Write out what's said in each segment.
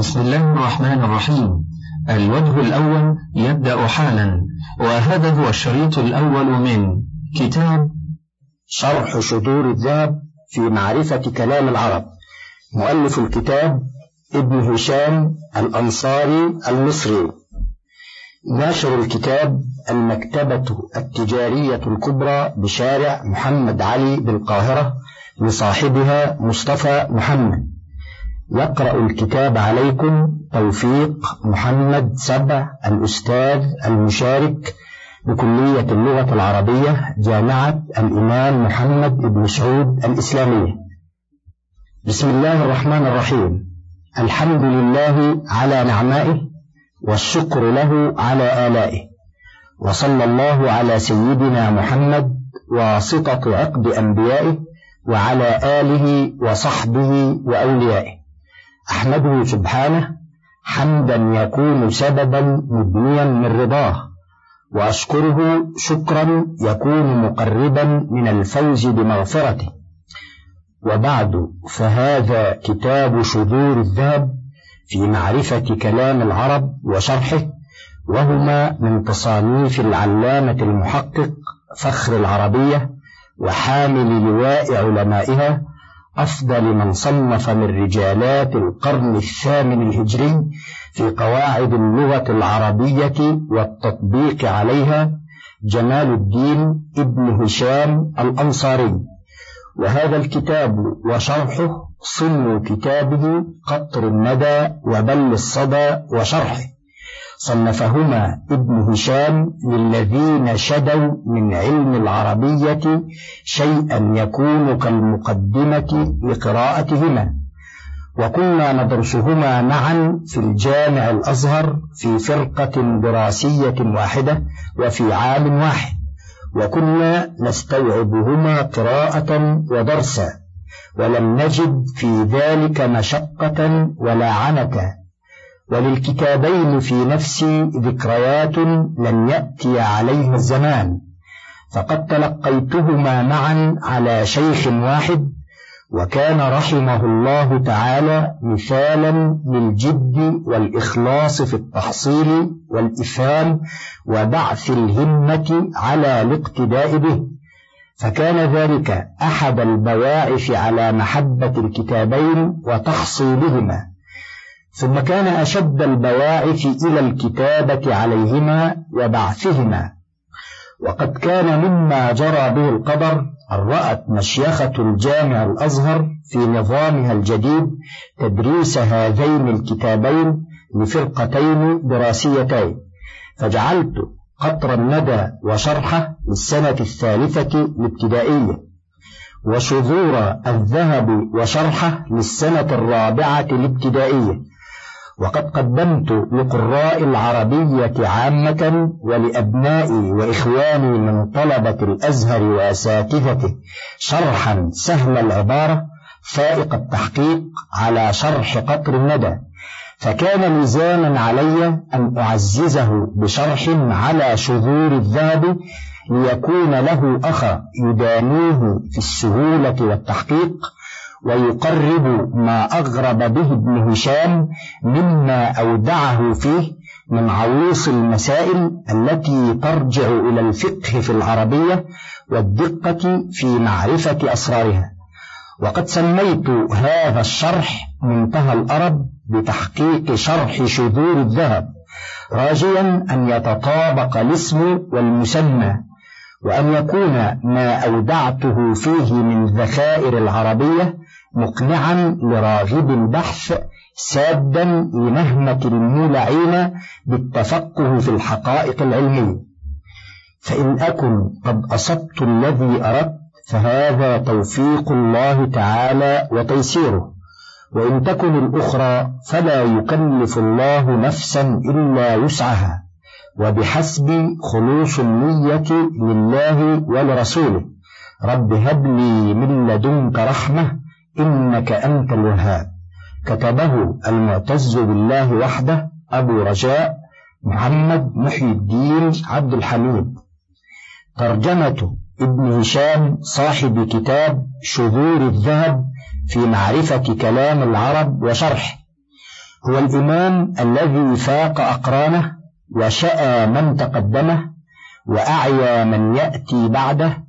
بسم الله الرحمن الرحيم. الوجه الأول يبدأ حالا وهذا هو الشريط الأول من كتاب شرح شذور الذهب في معرفة كلام العرب. مؤلف الكتاب ابن هشام الأنصاري المصري. ناشر الكتاب المكتبة التجارية الكبرى بشارع محمد علي بالقاهرة لصاحبها مصطفى محمد. يقرأ الكتاب عليكم توفيق محمد سبع الأستاذ المشارك بكلية اللغة العربية جامعة الإمام محمد بن سعود الإسلامية. بسم الله الرحمن الرحيم. الحمد لله على نعمائه والشكر له على آلائه. وصلى الله على سيدنا محمد واسطة عقد أنبيائه وعلى آله وصحبه وأوليائه. أحمده سبحانه حمدا يكون سببا مبنيا من رضاه وأشكره شكرا يكون مقربا من الفوز بمغفرته. وبعد فهذا كتاب شذور الذهب في معرفة كلام العرب وشرحه وهما من تصانيف العلامة المحقق فخر العربية وحامل لواء علمائها أفضل من صنف من رجالات القرن الثامن الهجري في قواعد اللغة العربية والتطبيق عليها جمال الدين ابن هشام الأنصاري. وهذا الكتاب وشرحه صن كتابه قطر الندى وبل الصدى وشرحه. صنفهما ابن هشام للذين شدوا من علم العربية شيئا يكون كالمقدمة لقراءتهما. وكنا ندرسهما معا في الجامع الأزهر في فرقة دراسية واحدة وفي عام واحد. وكنا نستوعبهما قراءة ودرسا. ولم نجد في ذلك مشقة ولا عنة. وللكتابين في نفسي ذكريات لم يأتي عليها الزمان. فقد تلقيتهما معا على شيخ واحد وكان رحمه الله تعالى مثالا للجد والإخلاص في التحصيل والإفهام وبعث الهمة على الاقتداء به. فكان ذلك أحد البواعث على محبة الكتابين وتحصيلهما. ثم كان أشد البواعث إلى الكتابة عليهما وبعثهما. وقد كان مما جرى به القدر أن رأت مشيخة الجامع الأزهر في نظامها الجديد تدريس هذين الكتابين لفرقتين دراسيتين. فجعلت قطر الندى وشرحه للسنة الثالثة الابتدائية. وشذور الذهب وشرحه للسنة الرابعة الابتدائية. وقد قدمت لقراء العربية عامة ولأبنائي وإخواني من طلبة الأزهر وأساتذته شرحا سهل العبارة فائق التحقيق على شرح قطر الندى فكان لزاما علي أن أعززه بشرح على شذور الذهب ليكون له أخا يدانيه في السهولة والتحقيق ويقرب ما أغرب به ابن هشام مما أودعه فيه من عويص المسائل التي ترجع إلى الفقه في العربية والدقة في معرفة أسرارها. وقد سميت هذا الشرح منتهى الأرب بتحقيق شرح شذور الذهب راجيا أن يتطابق الاسم والمسمى. وأن يكون ما أودعته فيه من ذخائر العربية مقنعا لراغب البحث سادا لنهمة المولعين بالتفقه في الحقائق العلمية. فإن أكن قد أصبت الذي أردت فهذا توفيق الله تعالى وتيسيره. وإن تكن الأخرى فلا يكلف الله نفسا إلا وسعها. وبحسب خلوص النية لله ولرسوله. رب هب لي من لدنك رحمة إنك أنت الوهاب. كتبه المعتز بالله وحده أبو رجاء محمد محي الدين عبد الحميد. ترجمة ابن هشام صاحب كتاب شذور الذهب في معرفة كلام العرب وشرحه. هو الإمام الذي فاق أقرانه وشأى من تقدمه وأعيا من يأتي بعده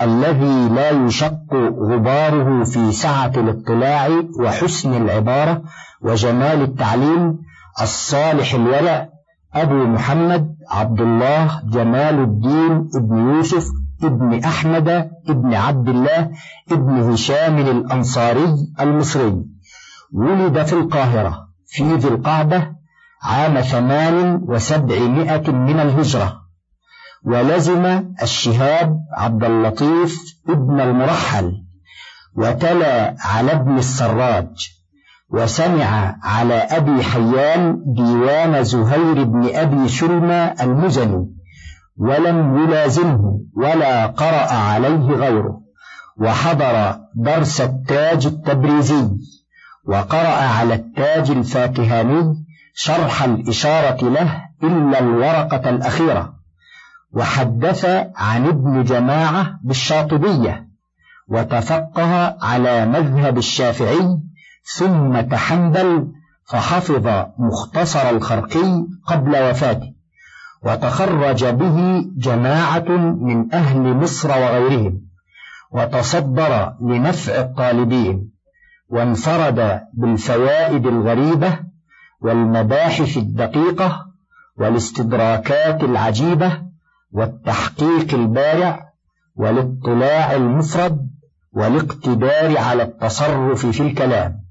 الذي لا يشق غباره في سعة الاطلاع وحسن العبارة وجمال التعليم الصالح الورع أبو محمد عبد الله جمال الدين ابن يوسف ابن أحمد ابن عبد الله ابن هشام الأنصاري المصري. ولد في القاهرة في ذي القعدة عام ثمان وسبعمائة من الهجرة. ولزم الشهاب عبد اللطيف ابن المرحل وتلا على ابن السراج وسمع على أبي حيان ديوان زهير بن أبي سلمى المزني ولم يلازمه ولا قرأ عليه غيره. وحضر درس التاج التبريزي وقرأ على التاج الفاكهاني شرح الإشارة له إلا الورقة الأخيرة وحدث عن ابن جماعة بالشاطبية وتفقه على مذهب الشافعي ثم تحنبل فحفظ مختصر الخرقي قبل وفاته وتخرج به جماعة من أهل مصر وغيرهم وتصدر لنفع الطالبين وانفرد بالفوائد الغريبة والمباحث الدقيقة والاستدراكات العجيبة والتحقيق البارع والاطلاع المفرد والاقتدار على التصرف في الكلام.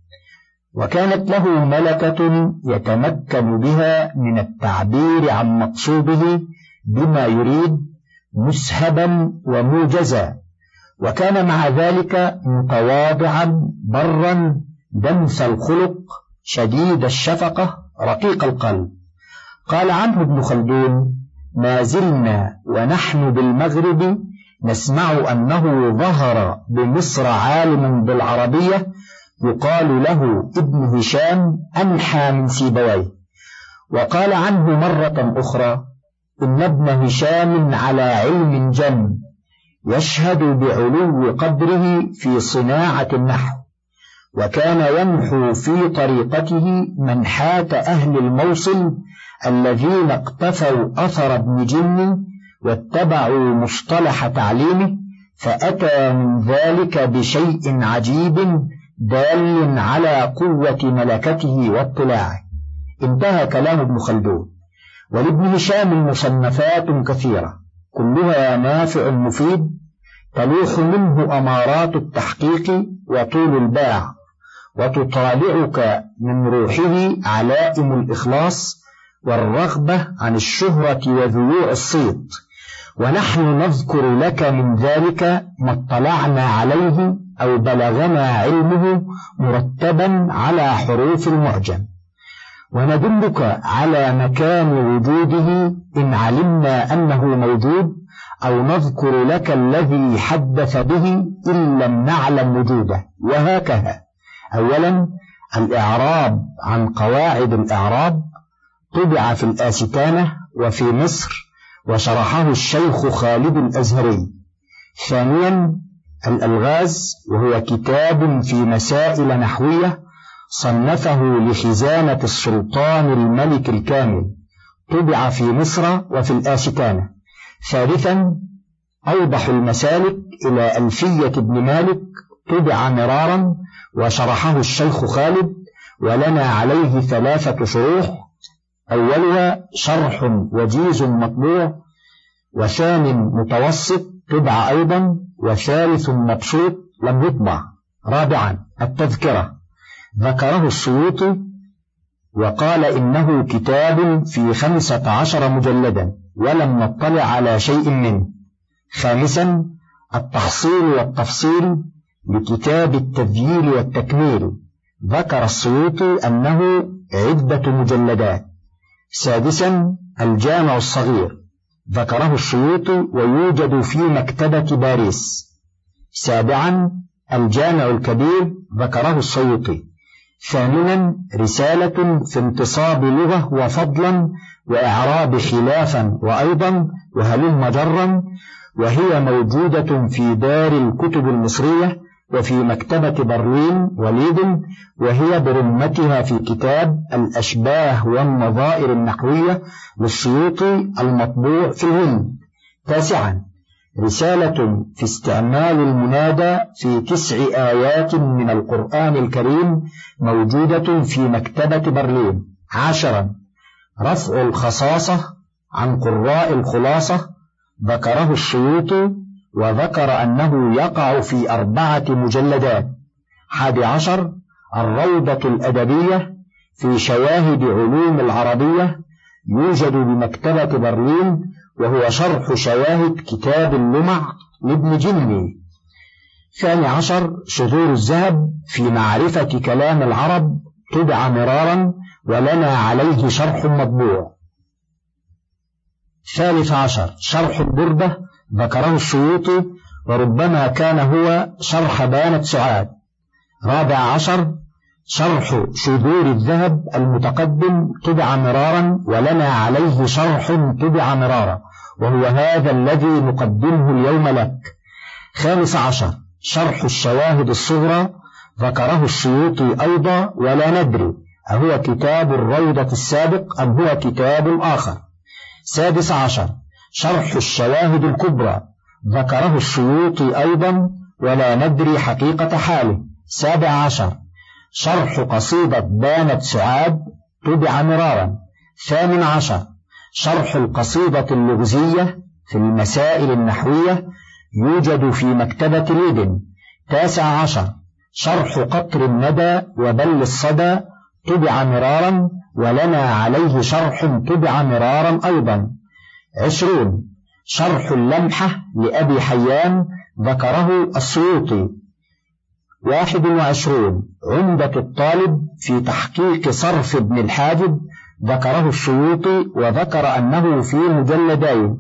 وكانت له ملكة يتمكن بها من التعبير عن مقصوده بما يريد مسهبا وموجزا. وكان مع ذلك متواضعا برا دمث الخلق شديد الشفقة رقيق القلب. قال عنه ابن خلدون ما زلنا ونحن بالمغرب نسمع أنه ظهر بمصر عالم بالعربية يقال له ابن هشام أنحى من سيبويه. وقال عنه مرة أخرى إن ابن هشام على علم جم يشهد بعلو قدره في صناعة النحو. وكان يمحو في طريقته منحاة أهل الموصل الذين اقتفوا أثر ابن جن واتبعوا مصطلح تعليمه فأتى من ذلك بشيء عجيب دال على قوة ملكته واطلاعه. انتهى كلام ابن خلدون. ولابن هشام مصنفات كثيرة. كلها نافع مفيد تلوح منه أمارات التحقيق وطول الباع. وتطالعك من روحه علائم الإخلاص والرغبة عن الشهرة وذيوع الصيت ونحن نذكر لك من ذلك ما اطلعنا عليه أو بلغنا علمه مرتبا على حروف المعجم. وندلك على مكان وجوده إن علمنا أنه موجود أو نذكر لك الذي حدث به إن لم نعلم وجوده. وهكذا. أولا الإعراب عن قواعد الإعراب طبع في الآستانة وفي مصر وشرحه الشيخ خالد الأزهري. ثانيا الألغاز وهو كتاب في مسائل نحوية صنفه لخزانة السلطان الملك الكامل. طبع في مصر وفي الآستانة. ثالثا أوضح المسالك إلى ألفية ابن مالك طبع مرارا وشرحه الشيخ خالد ولنا عليه ثلاثة شروح أولها شرح وجيز مطبوع وثان متوسط طبع أيضا وثالث مبسوط لم يطبع. رابعا التذكرة. ذكره السيوطي وقال إنه كتاب في خمسة عشر مجلدا ولم نطلع على شيء منه. خامسا التحصيل والتفصيل لكتاب التذييل والتكميل. ذكر السيوطي أنه عدة مجلدات. سادسا الجامع الصغير. ذكره السيوطي ويوجد في مكتبة باريس. سابعا الجامع الكبير ذكره السيوطي. ثامنا رسالة في انتصاب لغة وفضلا وإعراب خلافا وأيضا وهلم جرا وهي موجودة في دار الكتب المصرية وفي مكتبة برلين وليد وهي برمتها في كتاب الأشباه والنظائر النحوية للسيوطي المطبوع في الهند. تاسعا. رسالة في استعمال المنادى في تسع آيات من القرآن الكريم موجودة في مكتبة برلين. عاشرا رفع الخصاصة عن قراء الخلاصة ذكره السيوطي وذكر أنه يقع في أربعة مجلدات. حادي عشر الروضة الأدبية في شواهد علوم العربية يوجد بمكتبة برلين وهو شرح شواهد كتاب اللمع لابن جني. ثاني عشر شذور الذهب في معرفة كلام العرب طبع مرارا ولنا عليه شرح مطبوع. ثالث عشر شرح البردة ذكره السيوطي وربما كان هو شرح بانة سعاد رابع عشر شرح شذور الذهب المتقدم طبع مرارا ولنا عليه شرح طبع مرارا وهو هذا الذي نقدمه اليوم لك. خامس عشر شرح الشواهد الصغرى ذكره السيوطي أيضا ولا ندري أهو كتاب الروضة السابق أم هو كتاب آخر. سادس عشر شرح الشواهد الكبرى. ذكره السيوطي أيضا ولا ندري حقيقة حاله. سابع عشر. شرح قصيدة بانت سعاد طبع مرارا. ثامن عشر. شرح القصيدة اللغزية في المسائل النحوية يوجد في مكتبة ليدن تاسع عشر. شرح قطر الندى وبل الصدى طبع مرارا ولنا عليه شرح طبع مرارا أيضا. عشرون. شرح اللمحة لأبي حيان ذكره السيوطي. واحد وعشرون. عمدة الطالب في تحقيق صرف ابن الحاجب ذكره السيوطي وذكر أنه في مجلدين.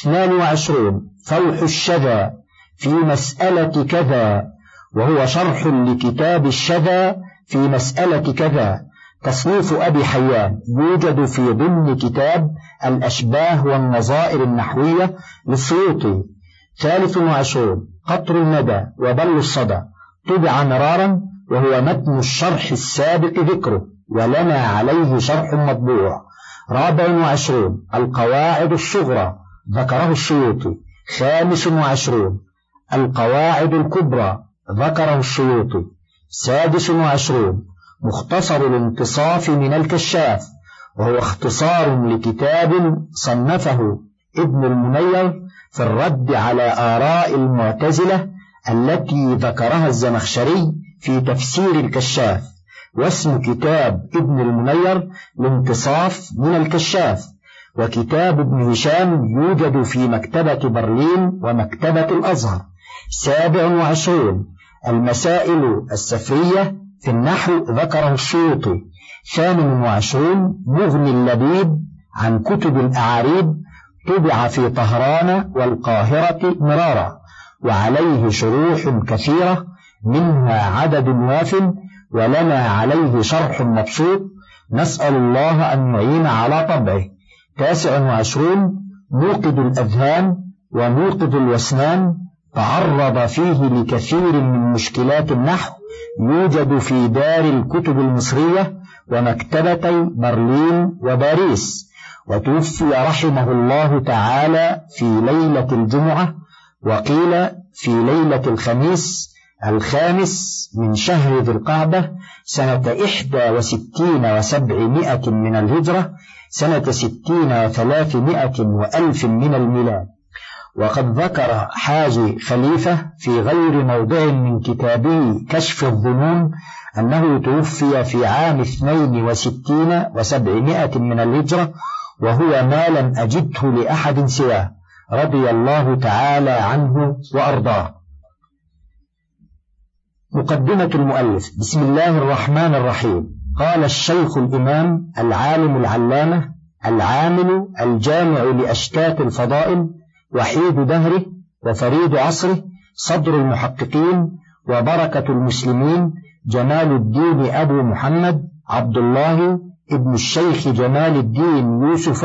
اثنان وعشرون. فوح الشذا في مسألة كذا وهو شرح لكتاب الشذا في مسألة كذا. تصنيف أبي حيان يوجد في ضمن كتاب الأشباه والنظائر النحوية للسيوطي ثالث وعشرون قطر الندى وبل الصدى طبع مرارا وهو متن الشرح السابق ذكره ولنا عليه شرح مطبوع. رابع وعشرون القواعد الصغرى ذكره السيوطي. خامس وعشرون القواعد الكبرى ذكره السيوطي. سادس وعشرون مختصر الانتصاف من الكشاف وهو اختصار لكتاب صنفه ابن المنير في الرد على آراء المعتزلة التي ذكرها الزمخشري في تفسير الكشاف واسم كتاب ابن المنير الانتصاف من الكشاف وكتاب ابن هشام يوجد في مكتبة برلين ومكتبة الأزهر سابع وعشرون المسائل السفرية في النحو ذكره السيوطي ثامن وعشرون مغني اللبيب عن كتب الأعاريب طبع في طهران والقاهرة مرارا وعليه شروح كثيرة منها عدد واف ولنا عليه شرح مبسوط نسأل الله أن يعين على طبعه. تاسع وعشرون موقد الأذهان وموقد الوسنان تعرض فيه لكثير من مشكلات النحو يوجد في دار الكتب المصرية ومكتبتي برلين وباريس وتوفي رحمه الله تعالى في ليلة الجمعة وقيل في ليلة الخميس الخامس من شهر ذي القعدة سنة إحدى وستين وسبعمائة من الهجرة سنة ستين وثلاثمائة وألف من الميلاد. وقد ذكر حاجي خليفة في غير موضع من كتابه كشف الظنون أنه توفي في عام اثنين وستين وسبعمائة من الهجرة وهو ما لم أجده لأحد سواه رضي الله تعالى عنه وأرضاه. مقدمة المؤلف بسم الله الرحمن الرحيم. قال الشيخ الإمام العالم العلامة العامل الجامع لأشتات الفضائل وحيد دهره وفريد عصره صدر المحققين وبركة المسلمين جمال الدين أبو محمد عبد الله ابن الشيخ جمال الدين يوسف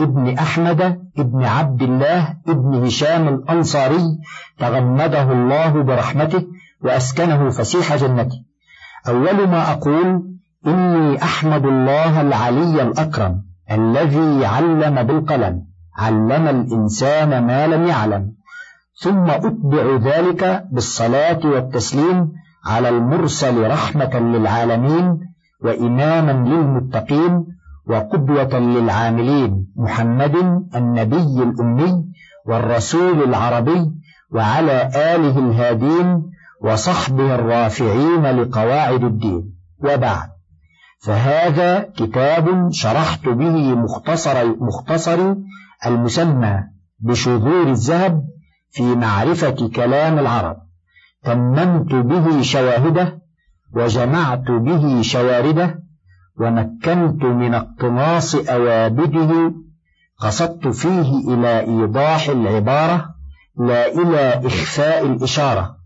ابن أحمد ابن عبد الله ابن هشام الأنصاري تغمده الله برحمته وأسكنه فسيح جنته. أول ما أقول إني أحمد الله العلي الأكرم الذي علم بالقلم. علم الإنسان ما لم يعلم ثم أتبع ذلك بالصلاة والتسليم على المرسل رحمة للعالمين وإماما للمتقين وقدوة للعاملين محمد النبي الأمي والرسول العربي وعلى آله الهادين وصحبه الرافعين لقواعد الدين. وبعد فهذا كتاب شرحت به مختصر مختصر المسمى بشذور الذهب في معرفة كلام العرب. تممت به شواهده وجمعت به شوارده ومكنت من اقتناص أوابده. قصدت فيه إلى إيضاح العبارة لا إلى إخفاء الإشارة.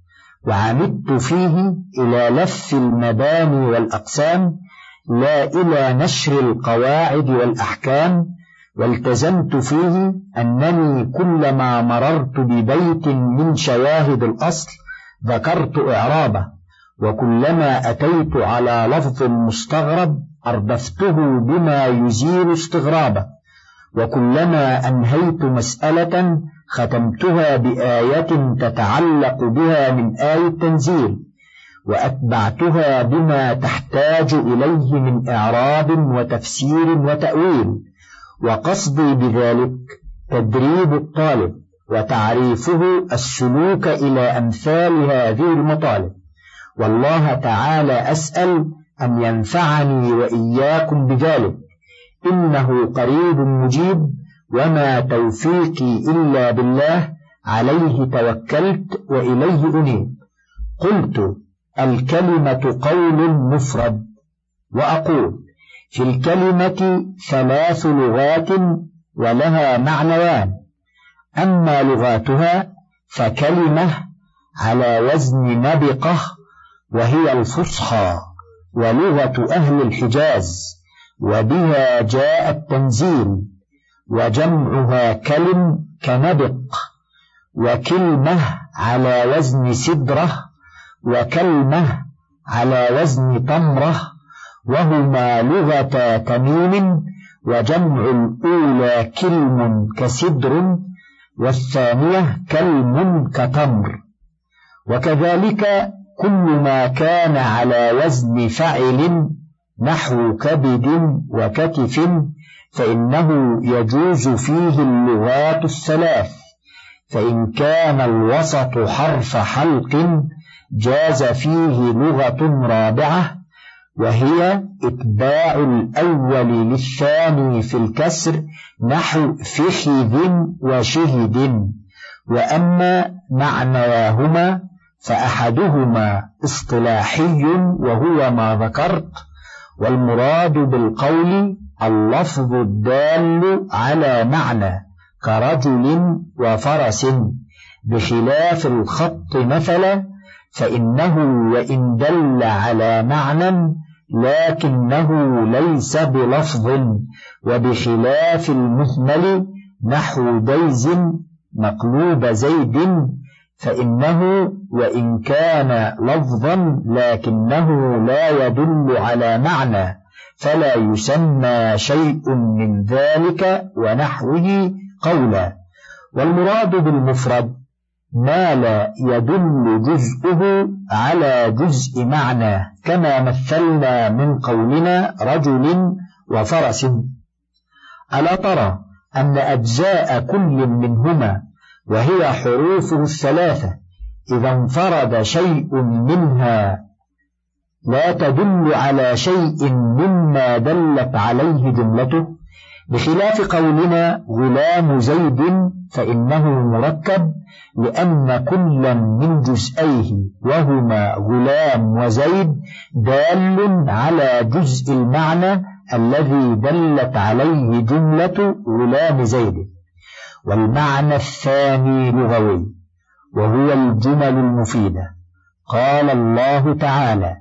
وعمدت فيه إلى لف المباني والأقسام لا إلى نشر القواعد والأحكام والتزمت فيه أنني كلما مررت ببيت من شواهد الأصل ذكرت إعرابه وكلما أتيت على لفظ مستغرب أردفته بما يزيل استغرابه وكلما أنهيت مسألة ختمتها بآية تتعلق بها من آية التنزيل وأتبعتها بما تحتاج إليه من إعراب وتفسير وتأويل. وقصدي بذلك تدريب الطالب وتعريفه السلوك إلى أمثال هذه المطالب. والله تعالى أسأل أن ينفعني وإياكم بذلك. إنه قريب مجيب وما توفيقي إلا بالله عليه توكلت وإليه أنيب. قلت الكلمة قول مفرد وأقول في الكلمة ثلاث لغات ولها معنيان أما لغاتها فكلمة على وزن نبقة وهي الفصحى ولغة أهل الحجاز وبها جاء التنزيل وجمعها كلم كنبق وكلمة على وزن سدرة وكلمة على وزن تمرة وهما لغة تميم وجمع الأولى كلم كسدر والثانية كلم كتمر. وكذلك كل ما كان على وزن فعل نحو كبد وكتف فإنه يجوز فيه اللغات الثلاث. فإن كان الوسط حرف حلق جاز فيه لغة رابعة وهي إتباع الأول للثاني في الكسر نحو فخذ وشهد. وأما معناهما فأحدهما اصطلاحي وهو ما ذكرت والمراد بالقول اللفظ الدال على معنى كرجل وفرس. بخلاف الخط مثلا فإنه وإن دل على معنى لكنه ليس بلفظ وبخلاف المهمل نحو ديز مقلوب زيد فإنه وإن كان لفظا لكنه لا يدل على معنى فلا يسمى شيء من ذلك ونحوه قولا. والمراد بالمفرد ما لا يدل جزءه على جزء معنى كما مثلنا من قولنا رجل وفرس. ألا ترى أن أجزاء كل منهما وهي حروفه الثلاثة إذا انفرد شيء منها لا تدل على شيء مما دلت عليه جملته بخلاف قولنا غلام زيد فإنه مركب لأن كلا من جزئيه وهما غلام وزيد دال على جزء المعنى الذي دلت عليه جملة غلام زيد. والمعنى الثاني لغوي وهو الجمل المفيدة. قال الله تعالى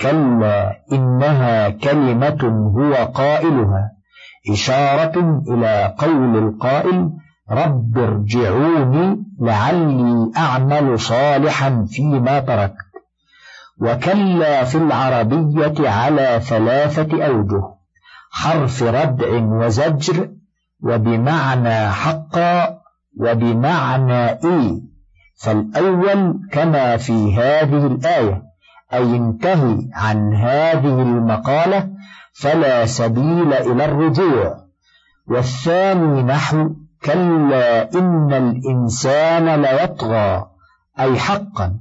كلا إنها كلمة هو قائلها إشارة إلى قول القائل رب ارجعوني لعلي أعمل صالحا فيما تركت. وكلا في العربية على ثلاثة أوجه حرف ردع وزجر وبمعنى حقا وبمعنى إي. فالأول كما في هذه الآية أي انتهي عن هذه المقالة فلا سبيل إلى الرجوع. والثاني نحو كلا إن الإنسان ليطغى أي حقا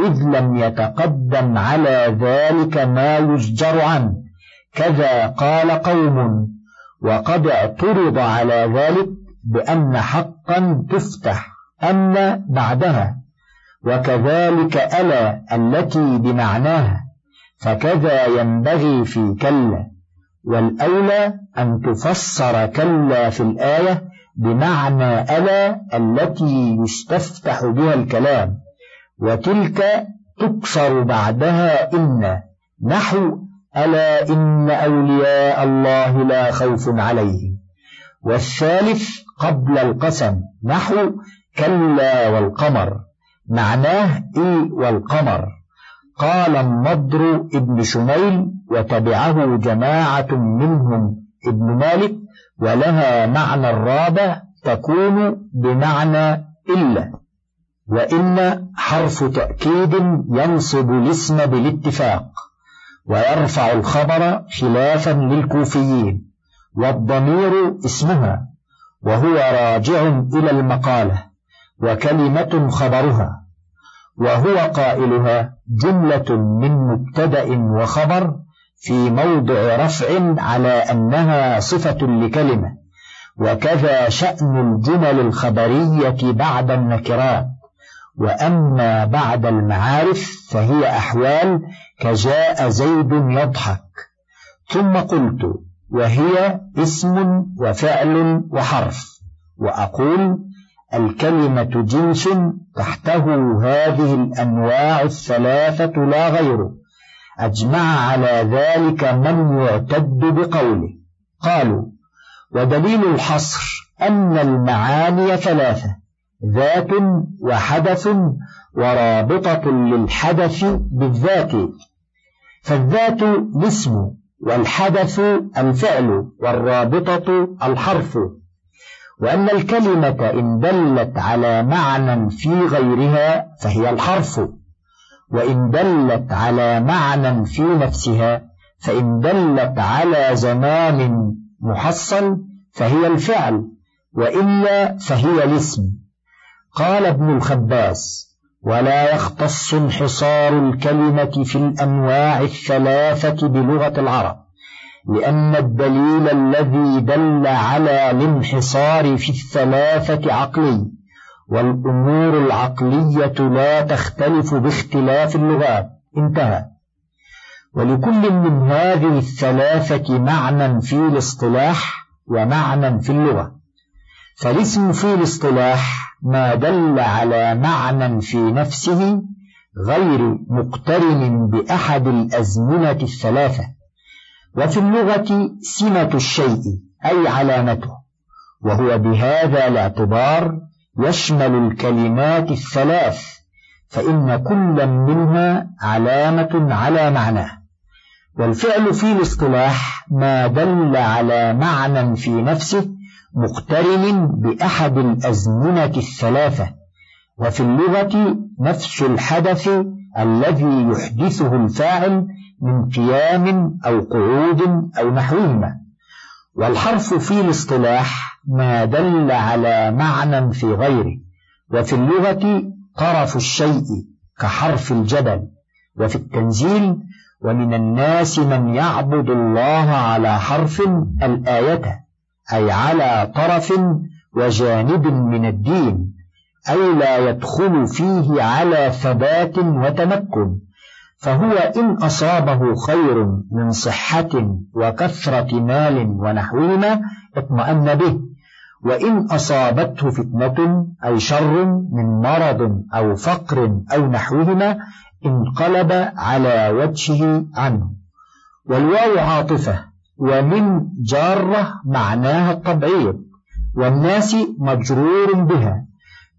إذ لم يتقدم على ذلك ما يزجر عنه. كذا قال قوم وقد اعترض على ذلك بأن حقا تفتح أن بعدها. وكذلك ألا التي بمعناها فكذا ينبغي في كلا. والأولى أن تفسر كلا في الآية بمعنى ألا التي يستفتح بها الكلام وتلك تكسر بعدها إن نحو ألا إن أولياء الله لا خوف عليهم. والثالث قبل القسم نحو كلا والقمر معناه إي والقمر. قال النضر ابن شميل وتبعه جماعة منهم ابن مالك ولها معنى الرابع تكون بمعنى إلا وإن حرف تأكيد ينصب الاسم بالاتفاق ويرفع الخبر خلافا للكوفيين والضمير اسمها وهو راجع إلى المقالة وكلمة خبرها وهو قائلها جملة من مبتدأ وخبر في موضع رفع على أنها صفة لكلمة. وكذا شأن الجمل الخبرية بعد النكرات. وأما بعد المعارف فهي أحوال كجاء زيد يضحك. ثم قلت وهي اسم وفعل وحرف. وأقول الكلمة جنس تحته هذه الأنواع الثلاثة لا غير. أجمع على ذلك من يعتد بقوله. قالوا ودليل الحصر أن المعاني ثلاثة ذات وحدث ورابطة للحدث بالذات. فالذات الاسم والحدث الفعل والرابطة الحرف. وأن الكلمة إن دلت على معنى في غيرها فهي الحرف. وإن دلت على معنى في نفسها فإن دلت على زمان محصل فهي الفعل وإلا فهي الاسم. قال ابن الخباس ولا يختص انحصار الكلمة في الأنواع الثلاثة بلغة العرب لأن الدليل الذي دل على الانحصار في الثلاثة عقلي. والأمور العقلية لا تختلف باختلاف اللغات. انتهى. ولكل من هذه الثلاثة معنى في الاصطلاح ومعنى في اللغة. فالاسم في الاصطلاح ما دل على معنى في نفسه غير مقترن بأحد الأزمنة الثلاثة. وفي اللغة سمة الشيء أي علامته. وهو بهذا الاعتبار يشمل الكلمات الثلاث فإن كل منها علامة على معناه والفعل في الاصطلاح ما دل على معنى في نفسه مقترن بأحد الأزمنة الثلاثة وفي اللغة نفس الحدث الذي يحدثه الفاعل من قيام أو قعود أو نحوهما. والحرف في الاصطلاح ما دل على معنى في غيره. وفي اللغة طرف الشيء كحرف الجبل. وفي التنزيل ومن الناس من يعبد الله على حرف الآية أي على طرف وجانب من الدين أي لا يدخل فيه على ثبات وتمكن. فهو إن أصابه خير من صحة وكثرة مال ونحوهما اطمأن به. وإن أصابته فتنة أي شر من مرض أو فقر أو نحوهما انقلب على وجهه عنه. والواو عاطفة ومن جارة معناها التبعيض والناس مجرور بها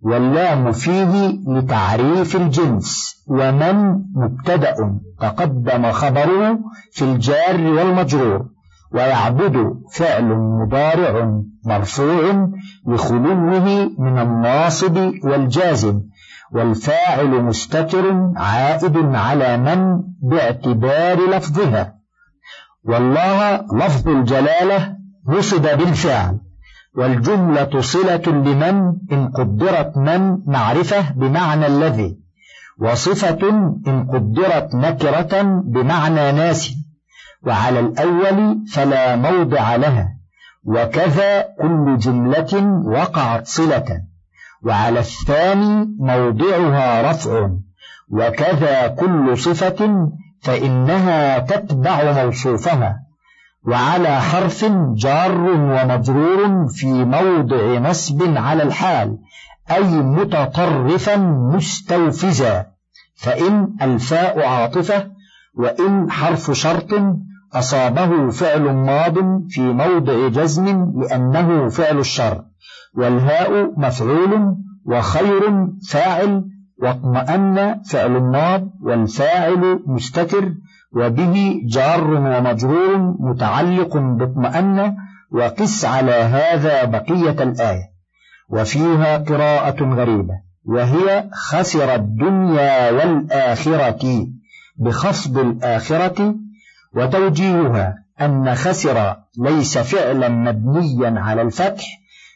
واللام فيه لتعريف الجنس ومن مبتدأ تقدم خبره في الجار والمجرور ويعبد فعل مضارع مرفوع لخلوه من الناصب والجازم والفاعل مستتر عائد على من باعتبار لفظها. والله لفظ الجلالة نصب بالفعل والجملة صلة لمن إن قدرت من معرفة بمعنى الذي وصفة إن قدرت نكرة بمعنى ناس وعلى الأول فلا موضع لها. وكذا كل جملة وقعت صلة. وعلى الثاني موضعها رفع. وكذا كل صفة فإنها تتبع موصوفها. وعلى حرف جار ومجرور في موضع نصب على الحال أي متطرفا مستوفزا. فإن الفاء عاطفة وإن حرف شرط أصابه فعل ماض في موضع جزم لأنه فعل الشر والهاء مفعول وخير فاعل واطمأن فعل ماض والفاعل مستتر وبه جار ومجرور متعلق باطمأن وقس على هذا بقية الآية. وفيها قراءة غريبة وهي خسر الدنيا والآخرة بخفض الآخرة وتوجيهها أن خسر ليس فعلا مبنيا على الفتح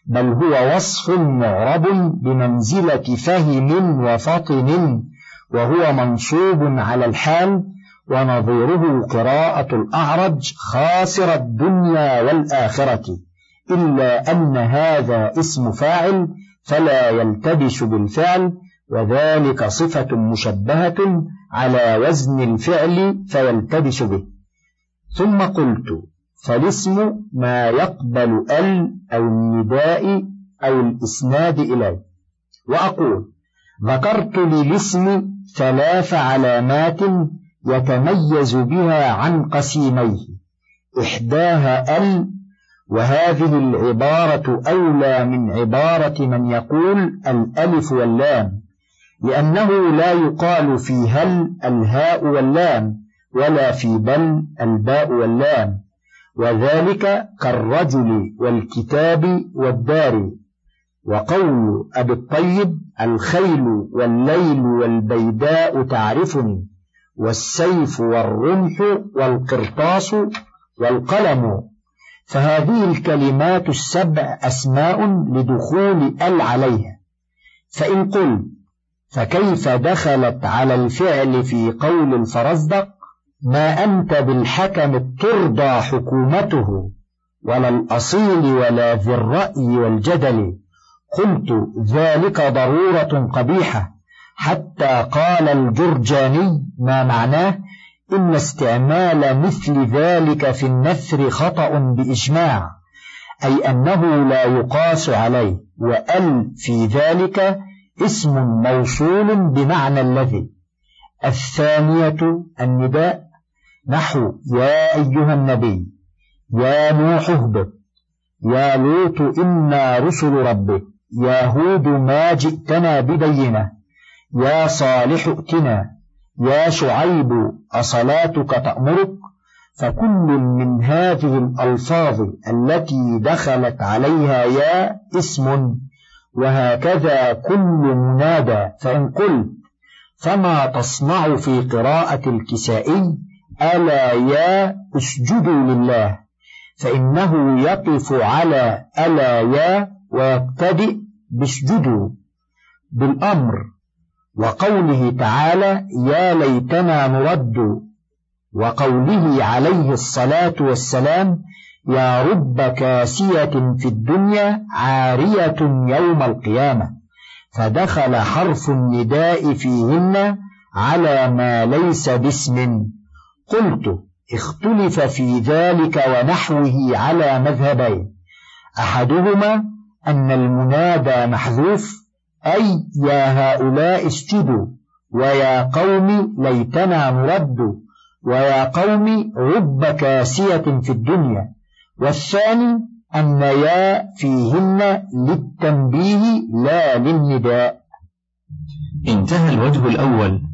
بل هو وصف معرب بمنزلة فهم وفطن وهو منصوب على الحال ونظيره قراءة الأعرج خاسر الدنيا والآخرة إلا أن هذا اسم فاعل فلا يلتبس بالفعل وذلك صفة مشبهة على وزن الفعل فيلتبس به. ثم قلت فالاسم ما يقبل ال أو النداء أو الإسناد إليه وأقول ذكرت للاسم ثلاث علامات يتميز بها عن قسيميه. إحداها ال وهذه العبارة أولى من عبارة من يقول الألف واللام لأنه لا يقال في هل الهاء واللام. ولا في بل الباء واللام. وذلك كالرجل والكتاب والدار. وقول أبي الطيب الخيل والليل والبيداء تعرفني والسيف والرمح والقرطاس والقلم. فهذه الكلمات السبع أسماء لدخول ال عليها. فإن قل فكيف دخلت على الفعل في قول الفرزدق ما أنت بالحكم الترضى حكومته ولا الأصيل ولا ذي الرأي والجدل. قلت ذلك ضرورة قبيحة. حتى قال الجرجاني ما معناه؟ إن استعمال مثل ذلك في النثر خطأ بإجماع أي أنه لا يقاس عليه. وأل في ذلك اسم موصول بمعنى الذي. الثانية النداء. نحو يا أيها النبي يا نوح اهبط يا لوط إنا رسل ربك يا هود ما جئتنا ببينة يا صالح ائتنا يا شعيب أصلاتك تأمرك فكل من هذه الألفاظ التي دخلت عليها يا اسم وهكذا كل منادى فإن قلت فما تصنع في قراءة الكسائي؟ ألا يا أسجدوا لله فإنه يقف على ألا يا ويبتدئ باسجدوا بالأمر وقوله تعالى يا ليتنا نرد وقوله عليه الصلاة والسلام يا رب كاسية في الدنيا عارية يوم القيامة فدخل حرف النداء فيهن على ما ليس باسم. قلت اختلف في ذلك ونحوه على مذهبين. أحدهما أن المنادى محذوف أي يا هؤلاء اسجدوا ويا قوم ليتنا نرد ويا قوم رب كاسية في الدنيا. والثاني أن يا فيهن للتنبيه لا للنداء. انتهى الوجه الأول.